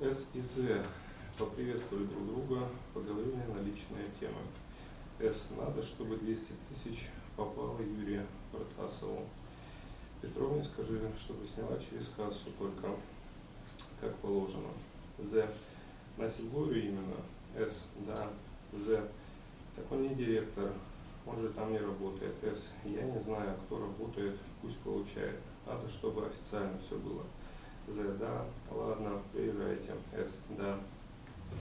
С и З поприветствовали друг друга, поговорили на личные темы. С. Надо, чтобы 200 тысяч попало Юрию Протасову. Петровне скажи, чтобы сняла через кассу только как положено. З. На Сильвою именно. С. Да. З. Так он не директор, он же там не работает. С. Я не знаю, кто работает, пусть получает. Надо, чтобы официально все было. З. Да. Ладно, приезжайте. Да.